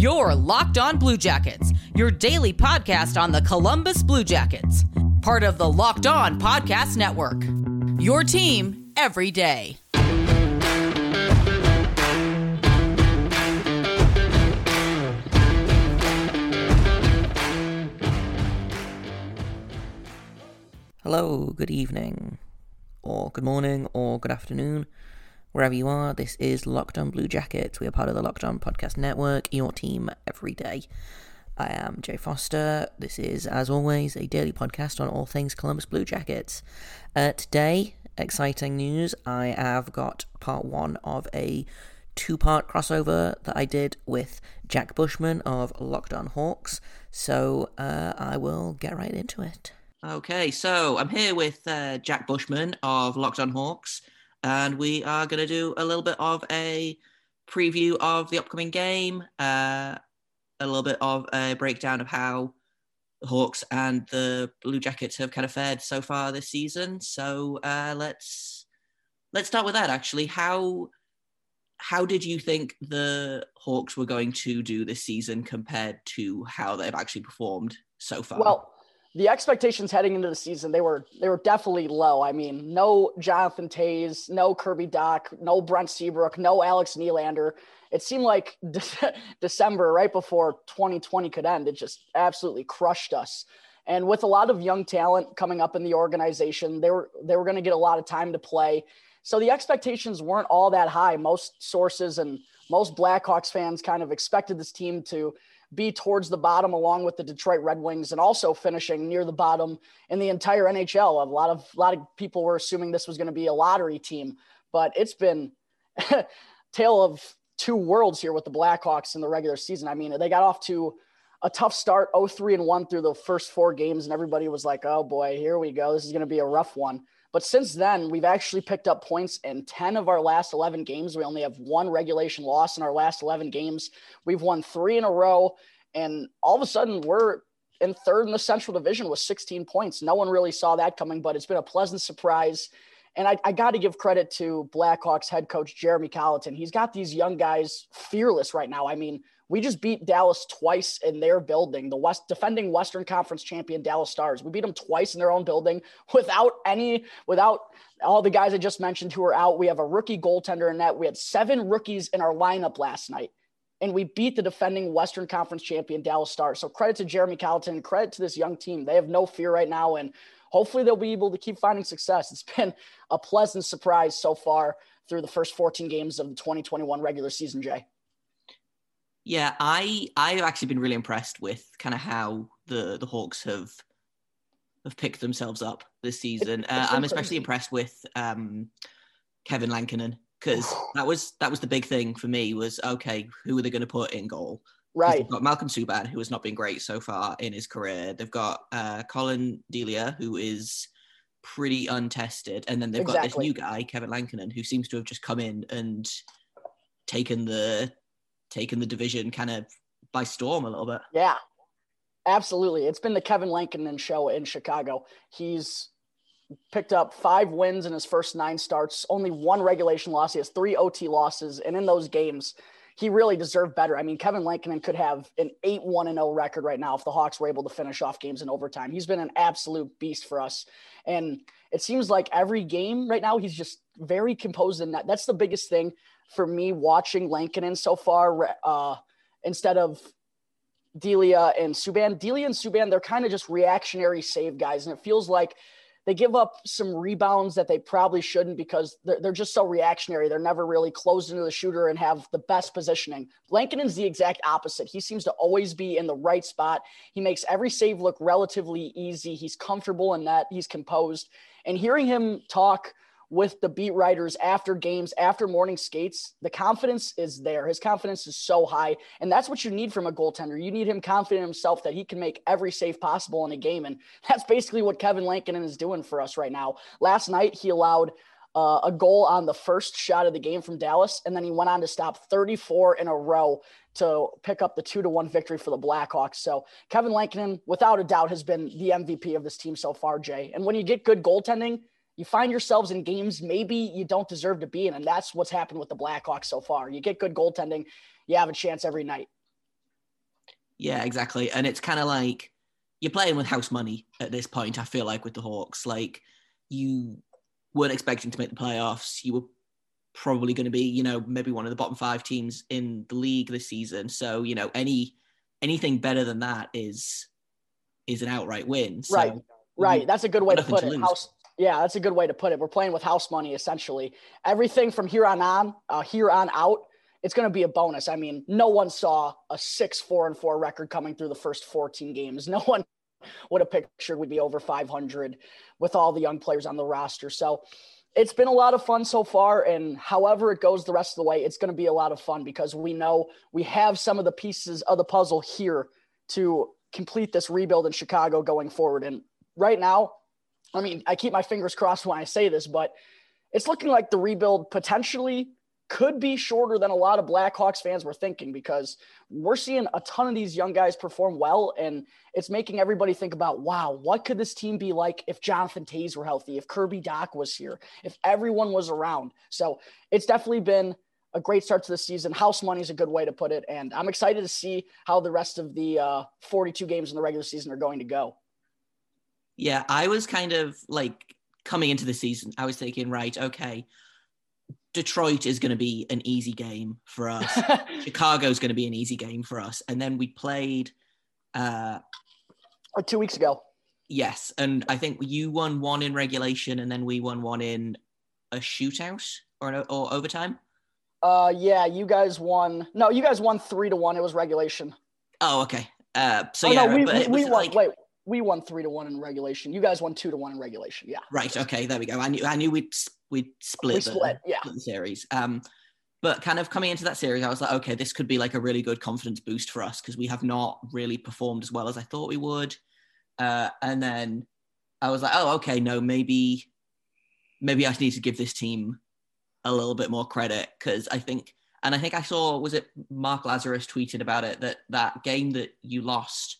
Your Locked On Blue Jackets, your daily podcast on the Columbus Blue Jackets, part of the Locked On Podcast Network. Your team every day. Hello, good evening, or good morning, or good afternoon, wherever you are. This is Locked On Blue Jackets. We are part of the Locked On Podcast Network, your team every day. I am Jay Foster. This is, as always, a daily podcast on all things Columbus Blue Jackets. Uh, today, exciting news. I have got part one of a two part crossover that I did with Jack Bushman of Locked On Hawks. So uh, I will get right into it. Okay, so I'm here with uh, Jack Bushman of Locked On Hawks, and we are going to do a little bit of a preview of the upcoming game, uh, a little bit of a breakdown of how the Hawks and the Blue Jackets have kind of fared so far this season. So uh, let's let's start with that. Actually, how how did you think the Hawks were going to do this season compared to how they've actually performed so far? Well the expectations heading into the season they were they were definitely low. I mean, no Jonathan Toews, no Kirby Dach, no Brent Seabrook, no Alex Nylander. It seemed like De- December, right before 2020 could end, it just absolutely crushed us. And with a lot of young talent coming up in the organization, they were they were going to get a lot of time to play. So the expectations weren't all that high. Most sources and most Blackhawks fans kind of expected this team to be towards the bottom along with the Detroit Red Wings and also finishing near the bottom in the entire NHL. A lot of a lot of people were assuming this was going to be a lottery team, but it's been tale of two worlds here with the Blackhawks in the regular season. I mean, they got off to a tough start, 0-3 and 1 through the first four games and everybody was like, "Oh boy, here we go. This is going to be a rough one." But since then, we've actually picked up points in 10 of our last 11 games. We only have one regulation loss in our last 11 games. We've won three in a row. And all of a sudden, we're in third in the Central Division with 16 points. No one really saw that coming, but it's been a pleasant surprise. And I, I got to give credit to Blackhawks head coach Jeremy Colliton. He's got these young guys fearless right now. I mean, we just beat Dallas twice in their building, the West defending Western Conference champion Dallas Stars. We beat them twice in their own building without any, without all the guys I just mentioned who are out. We have a rookie goaltender in that. We had seven rookies in our lineup last night, and we beat the defending Western Conference champion Dallas Stars. So credit to Jeremy Colliton, credit to this young team. They have no fear right now, and hopefully they'll be able to keep finding success. It's been a pleasant surprise so far through the first 14 games of the 2021 regular season, Jay. Yeah, I I've actually been really impressed with kind of how the the Hawks have have picked themselves up this season. Uh, I'm especially impressed with um, Kevin Lankinen because that was that was the big thing for me was okay, who are they going to put in goal? Right. They've got Malcolm Subban, who has not been great so far in his career. They've got uh, Collin Delia, who is pretty untested, and then they've exactly. got this new guy, Kevin Lankinen, who seems to have just come in and taken the taken the division kind of by storm a little bit. Yeah, absolutely. It's been the Kevin Lankinen show in Chicago. He's picked up five wins in his first nine starts, only one regulation loss. He has three OT losses. And in those games, he really deserved better. I mean, Kevin Lankinen could have an 8 1 0 record right now if the Hawks were able to finish off games in overtime. He's been an absolute beast for us. And it seems like every game right now, he's just very composed in that. That's the biggest thing for me watching Lankinen so far uh, instead of Delia and Subban. Delia and Subban, they're kind of just reactionary save guys. And it feels like they give up some rebounds that they probably shouldn't because they're, they're just so reactionary. They're never really closed into the shooter and have the best positioning. Lankinen's the exact opposite. He seems to always be in the right spot. He makes every save look relatively easy. He's comfortable in that. He's composed. And hearing him talk – with the beat writers after games, after morning skates, the confidence is there. His confidence is so high. And that's what you need from a goaltender. You need him confident himself that he can make every save possible in a game. And that's basically what Kevin Lankinen is doing for us right now. Last night, he allowed uh, a goal on the first shot of the game from Dallas, and then he went on to stop 34 in a row to pick up the two to one victory for the Blackhawks. So Kevin Lankinen, without a doubt, has been the MVP of this team so far, Jay. And when you get good goaltending, you find yourselves in games maybe you don't deserve to be in. And that's what's happened with the Blackhawks so far. You get good goaltending, you have a chance every night. Yeah, exactly. And it's kind of like you're playing with house money at this point. I feel like with the Hawks, like you weren't expecting to make the playoffs. You were probably going to be, you know, maybe one of the bottom five teams in the league this season. So, you know, any anything better than that is is an outright win. So right. Right. That's a good way to put to it. House yeah, that's a good way to put it. We're playing with house money essentially. Everything from here on on, uh, here on out, it's going to be a bonus. I mean, no one saw a six, four, and four record coming through the first 14 games. No one would have pictured we'd be over 500 with all the young players on the roster. So it's been a lot of fun so far. And however it goes the rest of the way, it's going to be a lot of fun because we know we have some of the pieces of the puzzle here to complete this rebuild in Chicago going forward. And right now, I mean, I keep my fingers crossed when I say this, but it's looking like the rebuild potentially could be shorter than a lot of Blackhawks fans were thinking because we're seeing a ton of these young guys perform well and it's making everybody think about wow what could this team be like if Jonathan Toews were healthy if Kirby Dach was here if everyone was around? So it's definitely been a great start to the season. House money is a good way to put it and I'm excited to see how the rest of the uh, 42 games in the regular season are going to go yeah, I was kind of like coming into the season, I was thinking, right, okay, Detroit is going to be an easy game for us. Chicago is going to be an easy game for us. And then we played uh or two weeks ago. Yes, and I think you won one in regulation, and then we won one in a shootout or or overtime. Uh, yeah, you guys won. No, you guys won three to one. It was regulation. Oh, okay. Uh, so oh, yeah, no, we, we, we won. Like, wait, we won three to one in regulation. You guys won two to one in regulation. Yeah. Right. Okay. There we go. I knew I knew we'd we'd split, we split the, yeah. the series. Um, but kind of coming into that series, I was like, okay, this could be like a really good confidence boost for us because we have not really performed as well as I thought we would. Uh, and then I was like, oh, okay, no, maybe maybe I need to give this team a little bit more credit because I think, and I think I saw was it Mark Lazerus tweeted about it that that game that you lost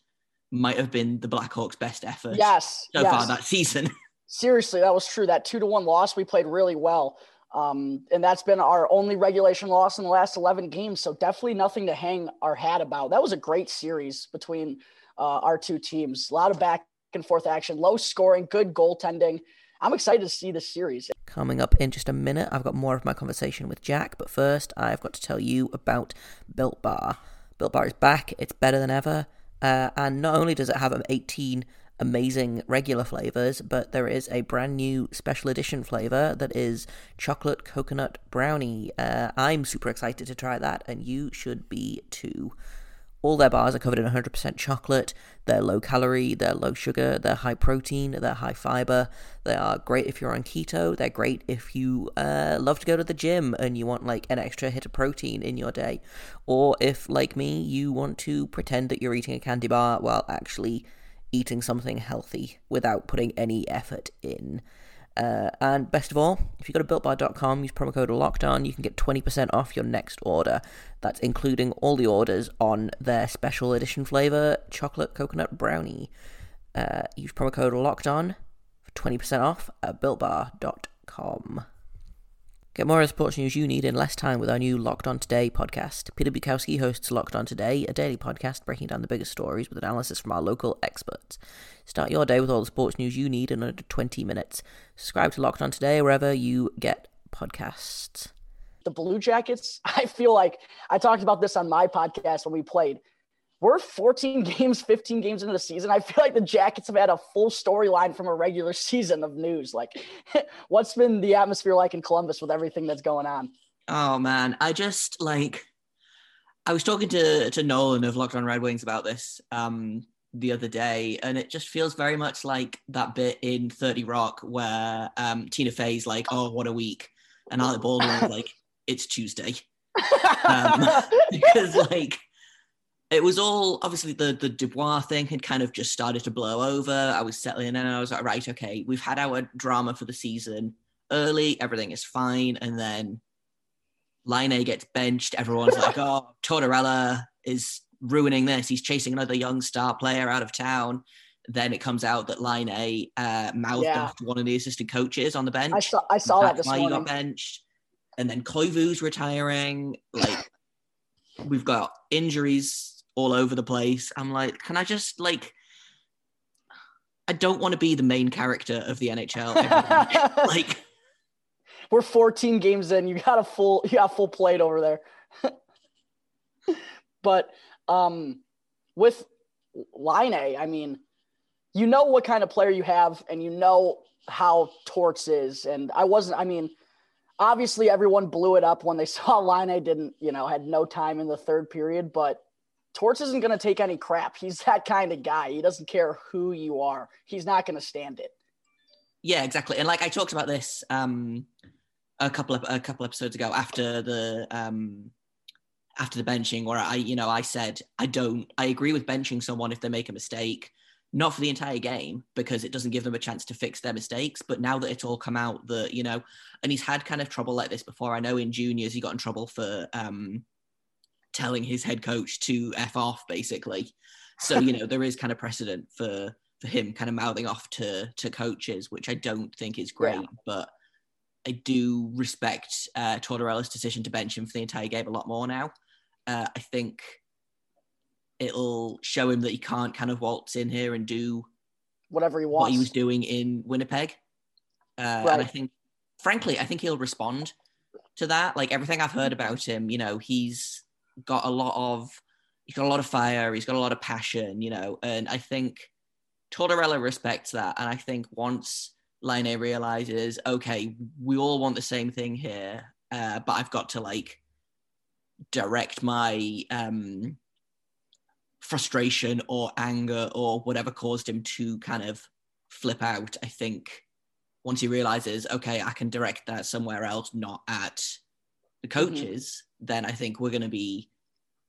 might have been the Blackhawks' best effort yes, so yes. far that season. Seriously, that was true. That two to one loss, we played really well. Um, and that's been our only regulation loss in the last 11 games. So definitely nothing to hang our hat about. That was a great series between uh, our two teams. A lot of back and forth action, low scoring, good goaltending. I'm excited to see this series. Coming up in just a minute, I've got more of my conversation with Jack, but first, I've got to tell you about Built Bar. Built Bar is back, it's better than ever. Uh, and not only does it have 18 amazing regular flavors, but there is a brand new special edition flavor that is chocolate coconut brownie. Uh, I'm super excited to try that, and you should be too. All their bars are covered in 100% chocolate. They're low calorie, they're low sugar, they're high protein, they're high fiber. They are great if you're on keto. They're great if you uh, love to go to the gym and you want like an extra hit of protein in your day. Or if, like me, you want to pretend that you're eating a candy bar while actually eating something healthy without putting any effort in. Uh, and best of all, if you go to builtbar.com, use promo code LOCKEDON, you can get 20% off your next order. That's including all the orders on their special edition flavor, chocolate coconut brownie. Uh, use promo code LOCKEDON for 20% off at builtbar.com. Get more of the sports news you need in less time with our new Locked On Today podcast. Peter Bukowski hosts Locked On Today, a daily podcast breaking down the biggest stories with analysis from our local experts. Start your day with all the sports news you need in under 20 minutes. Subscribe to Locked On Today wherever you get podcasts. The Blue Jackets, I feel like I talked about this on my podcast when we played we're 14 games, 15 games into the season. I feel like the Jackets have had a full storyline from a regular season of news. Like, what's been the atmosphere like in Columbus with everything that's going on? Oh man, I just like I was talking to to Nolan of Locked On Red Wings about this um the other day, and it just feels very much like that bit in 30 Rock where um Tina Fey's like, Oh, what a week, and Alec Baldwin's like, It's Tuesday. Um, because like it was all obviously the the Dubois thing had kind of just started to blow over. I was settling in and I was like, right, okay, we've had our drama for the season early, everything is fine, and then Laine gets benched. Everyone's like, oh, Tortorella is ruining this. He's chasing another young star player out of town. Then it comes out that Laine uh, mouthed yeah. off to one of the assistant coaches on the bench. I saw I saw that this why morning. he got benched. And then Koivu's retiring. Like we've got injuries all over the place. I'm like, can I just like I don't want to be the main character of the NHL. like we're 14 games in. You got a full you got full plate over there. but um with Laine, I mean, you know what kind of player you have and you know how Torts is. And I wasn't, I mean, obviously everyone blew it up when they saw Laine didn't, you know, had no time in the third period, but Torts isn't going to take any crap. He's that kind of guy. He doesn't care who you are. He's not going to stand it. Yeah, exactly. And like I talked about this um, a couple of a couple episodes ago after the um, after the benching, where I you know I said I don't I agree with benching someone if they make a mistake, not for the entire game because it doesn't give them a chance to fix their mistakes. But now that it's all come out that you know, and he's had kind of trouble like this before. I know in juniors he got in trouble for um, telling his head coach to f off basically. So you know there is kind of precedent for for him kind of mouthing off to to coaches which i don't think is great yeah. but i do respect uh tortorella's decision to bench him for the entire game a lot more now. Uh, i think it'll show him that he can't kind of waltz in here and do whatever he wants what he was doing in winnipeg. Uh, right. and i think frankly i think he'll respond to that. Like everything i've heard about him you know he's got a lot of he's got a lot of fire, he's got a lot of passion, you know, and I think Tortorella respects that. And I think once Laine realizes, okay, we all want the same thing here, uh, but I've got to like direct my um, frustration or anger or whatever caused him to kind of flip out. I think once he realizes, okay, I can direct that somewhere else, not at the mm-hmm. coaches. Then I think we're going to be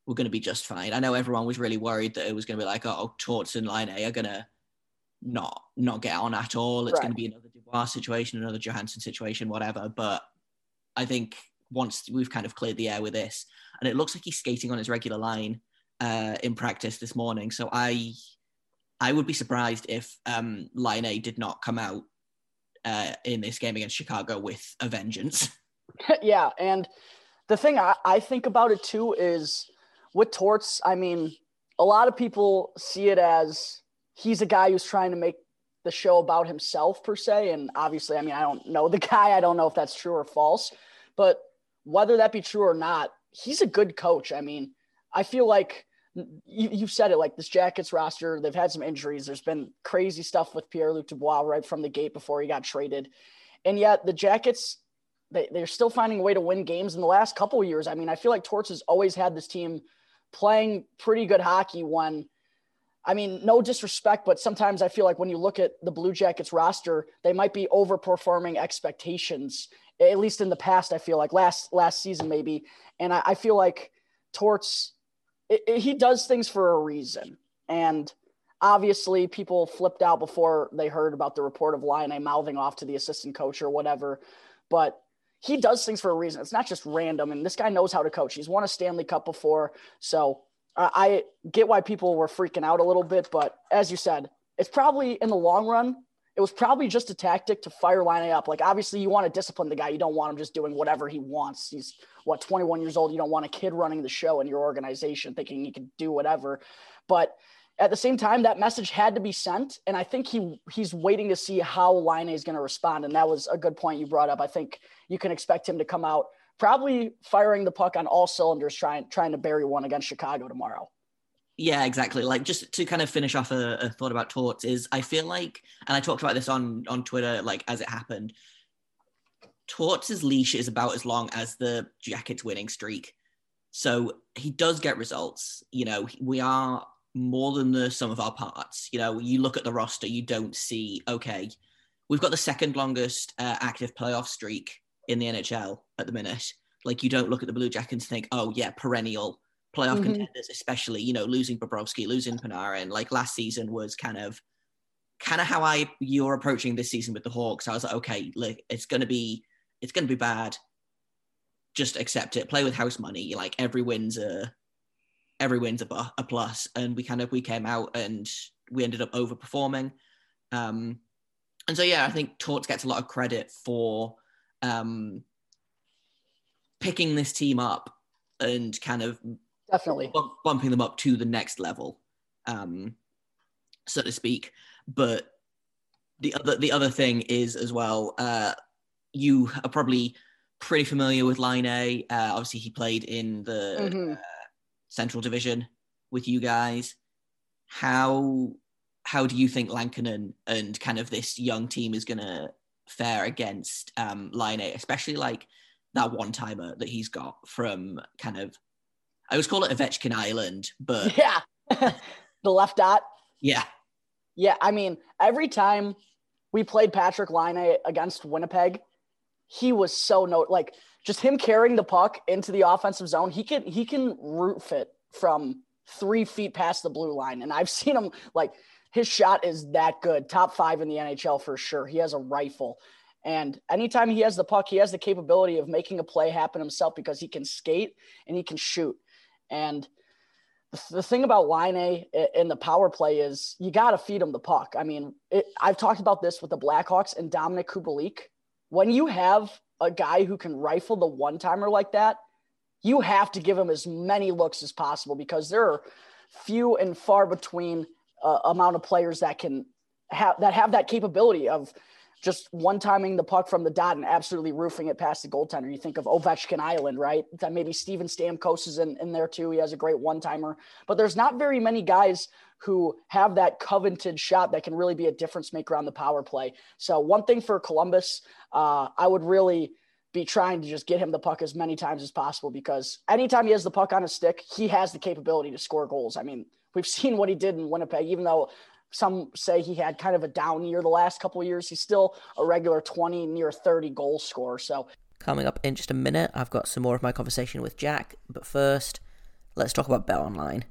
we're going to be just fine. I know everyone was really worried that it was going to be like, oh, Torts and Laine are going to not not get on at all. It's right. going to be another Dubois situation, another Johansson situation, whatever. But I think once we've kind of cleared the air with this, and it looks like he's skating on his regular line uh, in practice this morning. So I I would be surprised if um, A did not come out uh, in this game against Chicago with a vengeance. yeah, and the thing I, I think about it too is with Torts, I mean, a lot of people see it as he's a guy who's trying to make the show about himself per se. And obviously, I mean, I don't know the guy. I don't know if that's true or false, but whether that be true or not, he's a good coach. I mean, I feel like you, you said it like this Jackets roster, they've had some injuries. There's been crazy stuff with Pierre Luc Dubois right from the gate before he got traded. And yet the Jackets, they, they're still finding a way to win games in the last couple years. I mean, I feel like Torts has always had this team playing pretty good hockey when I mean, no disrespect, but sometimes I feel like when you look at the Blue Jackets roster, they might be overperforming expectations. At least in the past, I feel like last last season maybe, and I, I feel like Torts it, it, he does things for a reason, and obviously people flipped out before they heard about the report of Laine mouthing off to the assistant coach or whatever, but he does things for a reason. It's not just random. And this guy knows how to coach. He's won a Stanley Cup before. So uh, I get why people were freaking out a little bit. But as you said, it's probably in the long run, it was probably just a tactic to fire Laine up. Like, obviously, you want to discipline the guy. You don't want him just doing whatever he wants. He's, what, 21 years old. You don't want a kid running the show in your organization thinking he can do whatever. But at the same time, that message had to be sent, and I think he he's waiting to see how Laine is going to respond. And that was a good point you brought up. I think you can expect him to come out probably firing the puck on all cylinders, trying trying to bury one against Chicago tomorrow. Yeah, exactly. Like just to kind of finish off a, a thought about Torts is I feel like, and I talked about this on on Twitter, like as it happened. Torts' leash is about as long as the Jackets winning streak. So he does get results. You know, we are more than the sum of our parts. You know, you look at the roster, you don't see, okay, we've got the second longest uh, active playoff streak in the NHL at the minute. Like, you don't look at the Blue Jackets and think, oh, yeah, perennial playoff mm-hmm. contenders, especially, you know, losing Bobrovsky, losing Panarin. Like, last season was kind of, kind of how I, you're approaching this season with the Hawks. I was like, okay, like, it's going to be, it's going to be bad. Just accept it. Play with house money. Like, every win's a, every win's a, a plus, and we kind of we came out and we ended up overperforming. Um, and so yeah, I think Torts gets a lot of credit for um, picking this team up and kind of Definitely. bump, bumping them up to the next level, um, so to speak. But the other the other thing is as well, uh, you are probably pretty familiar with Laine. Uh, obviously, he played in the Mhm. uh, Central Division with you guys. How how do you think Lankinen and kind of this young team is going to fare against um, Laine, especially like that one timer that he's got from kind of I always call it Ovechkin Island, but Yeah. the left dot. yeah, Yeah, I mean, every time we played Patrik Laine against Winnipeg, he was so no like just him carrying the puck into the offensive zone. He can he can roof it from three feet past the blue line, and I've seen him like his shot is that good, top five in the NHL for sure. He has a rifle, and anytime he has the puck, he has the capability of making a play happen himself because he can skate and he can shoot, and the thing about Laine in the power play is you got to feed him the puck. I mean, it, I've talked about this with the Blackhawks and Dominik Kubalik. When you have a guy who can rifle the one timer like that, you have to give him as many looks as possible because there are few and far between uh, amount of players that can have that have that capability of just one timing the puck from the dot and absolutely roofing it past the goaltender. You think of Ovechkin Island, right? That maybe Steven Stamkos is in, in there too. He has a great one timer, but there's not very many guys who have that coveted shot that can really be a difference maker on the power play. So one thing for Columbus, uh, I would really be trying to just get him the puck as many times as possible because anytime he has the puck on his stick, he has the capability to score goals. I mean, we've seen what he did in Winnipeg, even though some say he had kind of a down year the last couple of years. He's still a regular 20, near 30 goal scorer. So Coming up in just a minute, I've got some more of my conversation with Jack, but first, let's talk about Bet Online.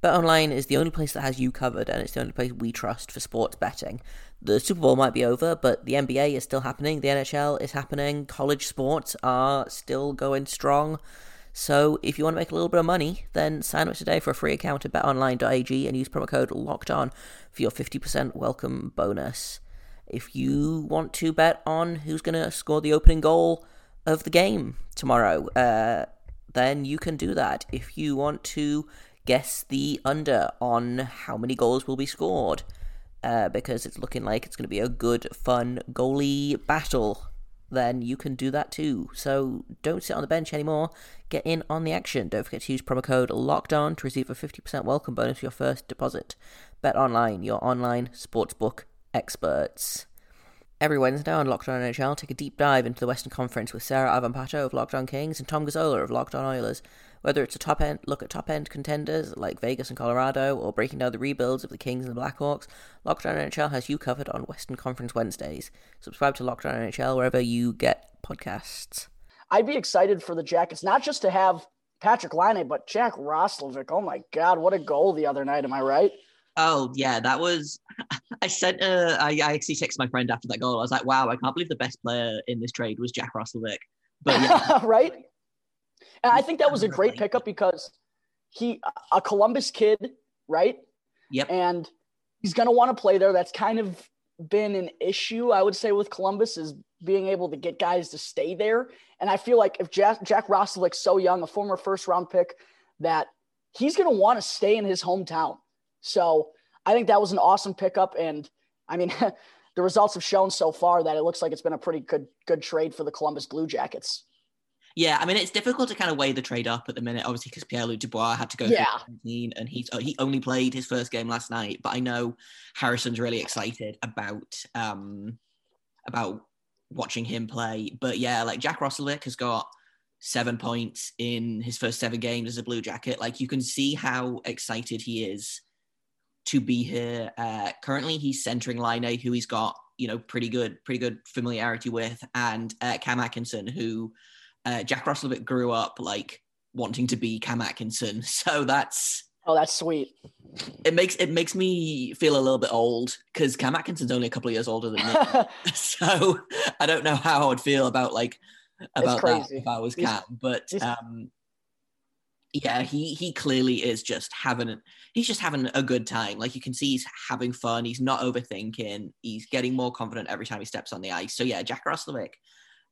Bet Online is the only place that has you covered, and it's the only place we trust for sports betting. The Super Bowl might be over, but the NBA is still happening, the NHL is happening, college sports are still going strong. So if you want to make a little bit of money, then sign up today for a free account at betonline.ag and use promo code LOCKED ON for your 50% welcome bonus. If you want to bet on who's going to score the opening goal of the game tomorrow, uh, then you can do that. If you want to guess the under on how many goals will be scored, uh, because it's looking like it's going to be a good, fun goalie battle, then you can do that too. So don't sit on the bench anymore. Get in on the action. Don't forget to use promo code Locked On to receive a 50% welcome bonus for your first deposit. Bet online, your online sportsbook experts. Every Wednesday on Locked On NHL, take a deep dive into the Western Conference with Sarah Avampato of Locked On Kings and Tom Gazzola of Locked On Oilers. Whether it's a top end look at top end contenders like Vegas and Colorado, or breaking down the rebuilds of the Kings and the Blackhawks, Locked On NHL has you covered on Western Conference Wednesdays. Subscribe to Locked On NHL wherever you get podcasts. I'd be excited for the Jackets, not just to have Patrik Laine, but Jack Roslovic. Oh my God, what a goal the other night. Am I right? Oh yeah, that was. I sent. Uh, I, I actually texted my friend after that goal. I was like, "Wow, I can't believe the best player in this trade was Jack Roslovic." But yeah, right. And I think that was a great pickup because he, a Columbus kid, right? Yep. And he's going to want to play there. That's kind of been an issue, I would say, with Columbus is being able to get guys to stay there. And I feel like if Jack, Jack Roslovic's so young, a former first round pick, that he's going to want to stay in his hometown. So I think that was an awesome pickup. And I mean, the results have shown so far that it looks like it's been a pretty good good trade for the Columbus Blue Jackets. Yeah, I mean it's difficult to kind of weigh the trade up at the minute, obviously because Pierre Luc Dubois had to go Yeah. through 17 and he's he only played his first game last night. But I know Harrison's really excited about um about watching him play. But yeah, like Jack Roslovic has got seven points in his first seven games as a Blue Jacket. Like you can see how excited he is to be here. Uh, currently, he's centering Laine, who he's got you know pretty good, pretty good familiarity with, and uh, Cam Atkinson, who uh, Jack Roslovic grew up like wanting to be Cam Atkinson. So that's Oh, that's sweet. it makes it makes me feel a little bit old because Cam Atkinson's only a couple of years older than me. so I don't know how I would feel about like about that if I was Cam. But um, yeah, he he clearly is just having he's just having a good time. Like you can see, he's having fun. He's not overthinking. He's getting more confident every time he steps on the ice. So yeah, Jack Roslovic,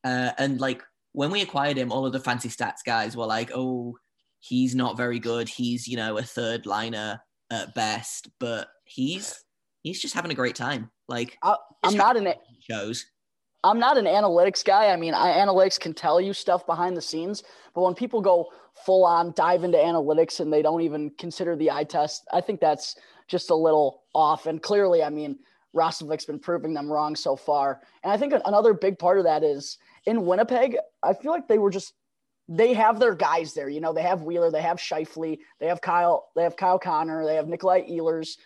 uh, and like when we acquired him, all of the fancy stats guys were like, oh. he's not very good. He's, you know, a third liner at best, but he's he's just having a great time. Like I, I'm not an shows. I'm not an analytics guy. I mean, I, analytics can tell you stuff behind the scenes, but when people go full on dive into analytics and they don't even consider the eye test, I think that's just a little off. And clearly, I mean, Roslovic's been proving them wrong so far. And I think another big part of that is in Winnipeg, I feel like they were just they have their guys there. You know, they have Wheeler, they have Scheifele, they have Kyle, they have Kyle Connor, they have Nikolai Ehlers,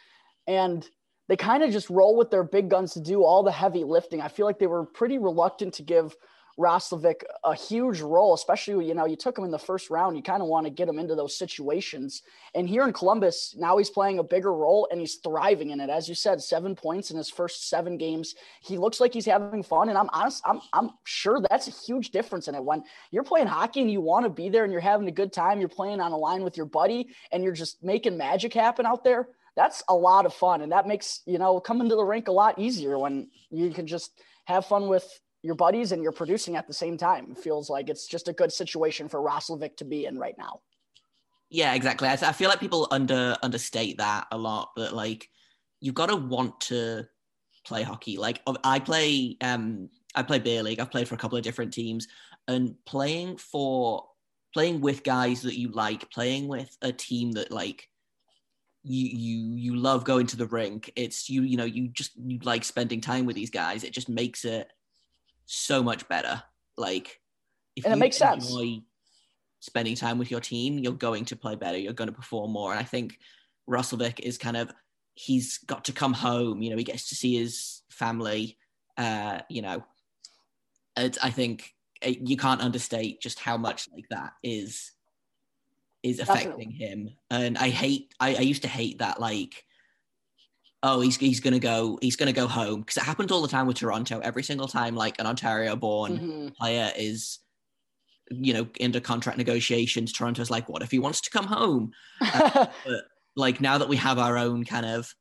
and they kind of just roll with their big guns to do all the heavy lifting. I feel like they were pretty reluctant to give Roslovic a huge role, especially, you know, you took him in the first round. You kind of want to get him into those situations. And here in Columbus, now he's playing a bigger role and he's thriving in it. As you said, seven points in his first seven games. He looks like he's having fun. And I'm honest, I'm, I'm sure that's a huge difference in it. When you're playing hockey and you want to be there and you're having a good time, you're playing on a line with your buddy and you're just making magic happen out there. That's a lot of fun. And that makes, you know, coming to the rink a lot easier when you can just have fun with your buddies and you're producing at the same time. It feels like it's just a good situation for Roslovic to be in right now. Yeah, exactly. I, I feel like people under understate that a lot. That like you've got to want to play hockey. Like I play, um, I play beer league. I've played for a couple of different teams, and playing for playing with guys that you like, playing with a team that like you you you love going to the rink. It's you you know you just you like spending time with these guys. It just makes it so much better. Like, if and it makes sense. Spending time with your team, you're going to play better. You're going to perform more. And I think Roslovic is kind of he's got to come home. You know, he gets to see his family. Uh, you know, it, I think it, you can't understate just how much like that is is affecting Definitely. him. And I hate. I, I used to hate that like oh, he's he's gonna go, he's gonna go home because it happens all the time with Toronto. Every single time, like an Ontario-born mm-hmm. player is, you know, into contract negotiations, Toronto's like, what if he wants to come home? Uh, but like now that we have our own kind of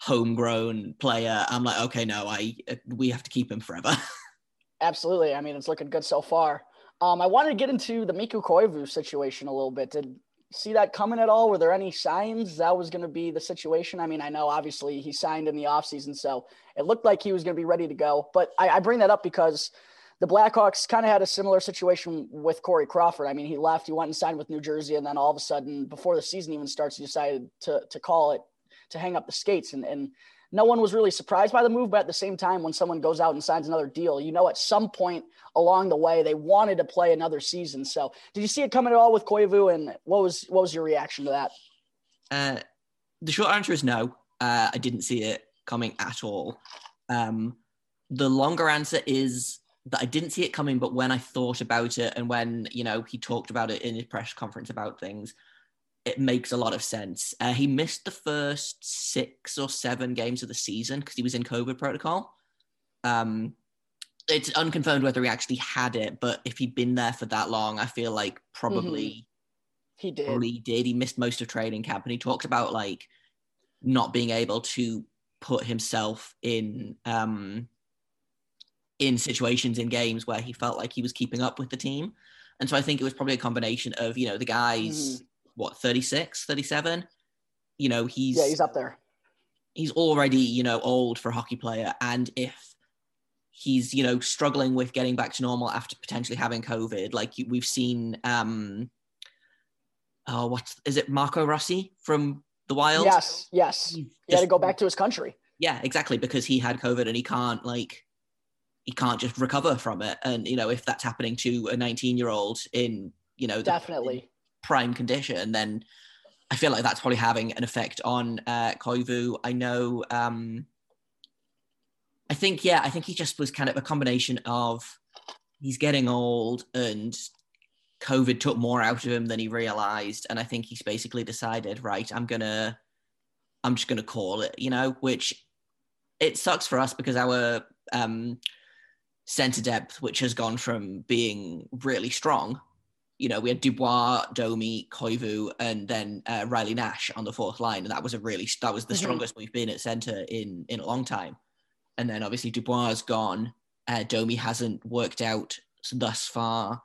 homegrown player, I'm like, okay, no, I we have to keep him forever. Absolutely. I mean, it's looking good so far. Um, I wanted to get into the Mikko Koivu situation a little bit. Did see that coming at all? Were there any signs that was going to be the situation? I mean, I know obviously he signed in the offseason, so it looked like he was going to be ready to go. But I, I bring that up because the Blackhawks kind of had a similar situation with Corey Crawford. I mean, he left, he went and signed with New Jersey, and then all of a sudden, before the season even starts, he decided to to call it to hang up the skates and and no one was really surprised by the move, but at the same time, when someone goes out and signs another deal, you know, at some point along the way, they wanted to play another season. So, did you see it coming at all with Koivu, and what was what was your reaction to that? Uh, the short answer is no. Uh, I didn't see it coming at all. Um, the longer answer is that I didn't see it coming, but when I thought about it, and when you know he talked about it in his press conference about things, it makes a lot of sense. Uh, he missed the first six or seven games of the season because he was in COVID protocol. Um, it's unconfirmed whether he actually had it, but if he'd been there for that long, I feel like probably mm-hmm. he did. Probably did. He missed most of training camp, and he talked about like not being able to put himself in um, in situations in games where he felt like he was keeping up with the team. And so I think it was probably a combination of, you know, the guys mm-hmm what 36 37 you know he's yeah he's up there. he's already you know old for a hockey player. And if he's you know struggling with getting back to normal after potentially having covid like we've seen um oh what is it marco rossi from the wild? Yes yes. He had to go back to his country. Yeah exactly because he had covid and he can't like he can't just recover from it. And you know if that's happening to a 19 year old in you know definitely prime condition, then I feel like that's probably having an effect on uh, Koivu. I know. Um, I think yeah, I think he just was kind of a combination of he's getting old and COVID took more out of him than he realized, and I think he's basically decided, right, I'm gonna, I'm just gonna call it, you know, which it sucks for us because our um, center depth, which has gone from being really strong you know, we had Dubois, Domi, Koivu, and then uh, Riley Nash on the fourth line, and that was a really that was the mm-hmm. strongest we've been at center in in a long time. And then obviously Dubois is gone. Uh, Domi hasn't worked out thus far.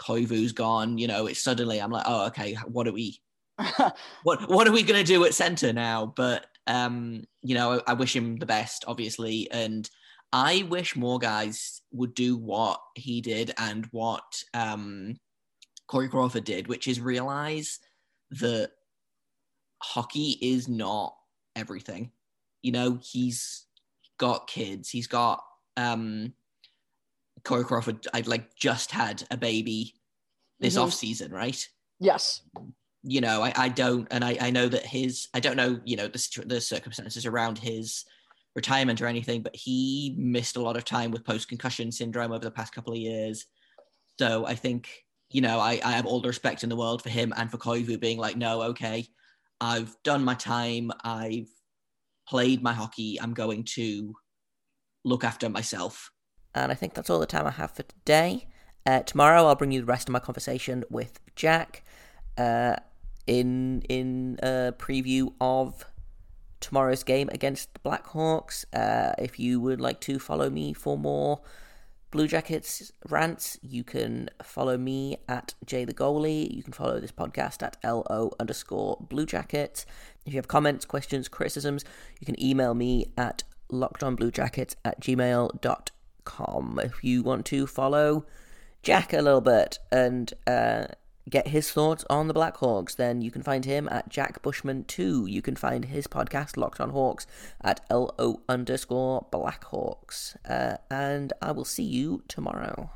Koivu's gone. You know, it's suddenly I'm like, oh, okay, what are we, what what are we gonna do at center now? But um, you know, I, I wish him the best, obviously, and I wish more guys would do what he did and what um, Corey Crawford did, which is realize that hockey is not everything. You know, he's got kids, he's got um, Corey Crawford. I'd like just had a baby this mm-hmm. off season, right? Yes. You know, I, I don't, and I, I know that his, I don't know, you know, the, the circumstances around his retirement or anything, but he missed a lot of time with post concussion syndrome over the past couple of years. So I think, you know, I, I have all the respect in the world for him and for Koivu being like, no, okay, I've done my time. I've played my hockey. I'm going to look after myself. And I think that's all the time I have for today. Uh, tomorrow I'll bring you the rest of my conversation with Jack uh, in in a preview of tomorrow's game against the Blackhawks. Uh, if you would like to follow me for more Blue Jackets rants, you can follow me at Jay the Goalie. You can follow this podcast at LO underscore Blue Jackets. If you have comments, questions, criticisms, you can email me at lockedonbluejackets at gmail.com. If you want to follow Jack a little bit and uh, get his thoughts on the Blackhawks, then you can find him at Jack Bushman2. You can find his podcast, Locked on Hawks, at LO underscore Blackhawks. Uh, and I will see you tomorrow.